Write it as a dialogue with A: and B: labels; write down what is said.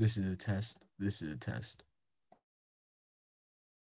A: This is a test. This is a test.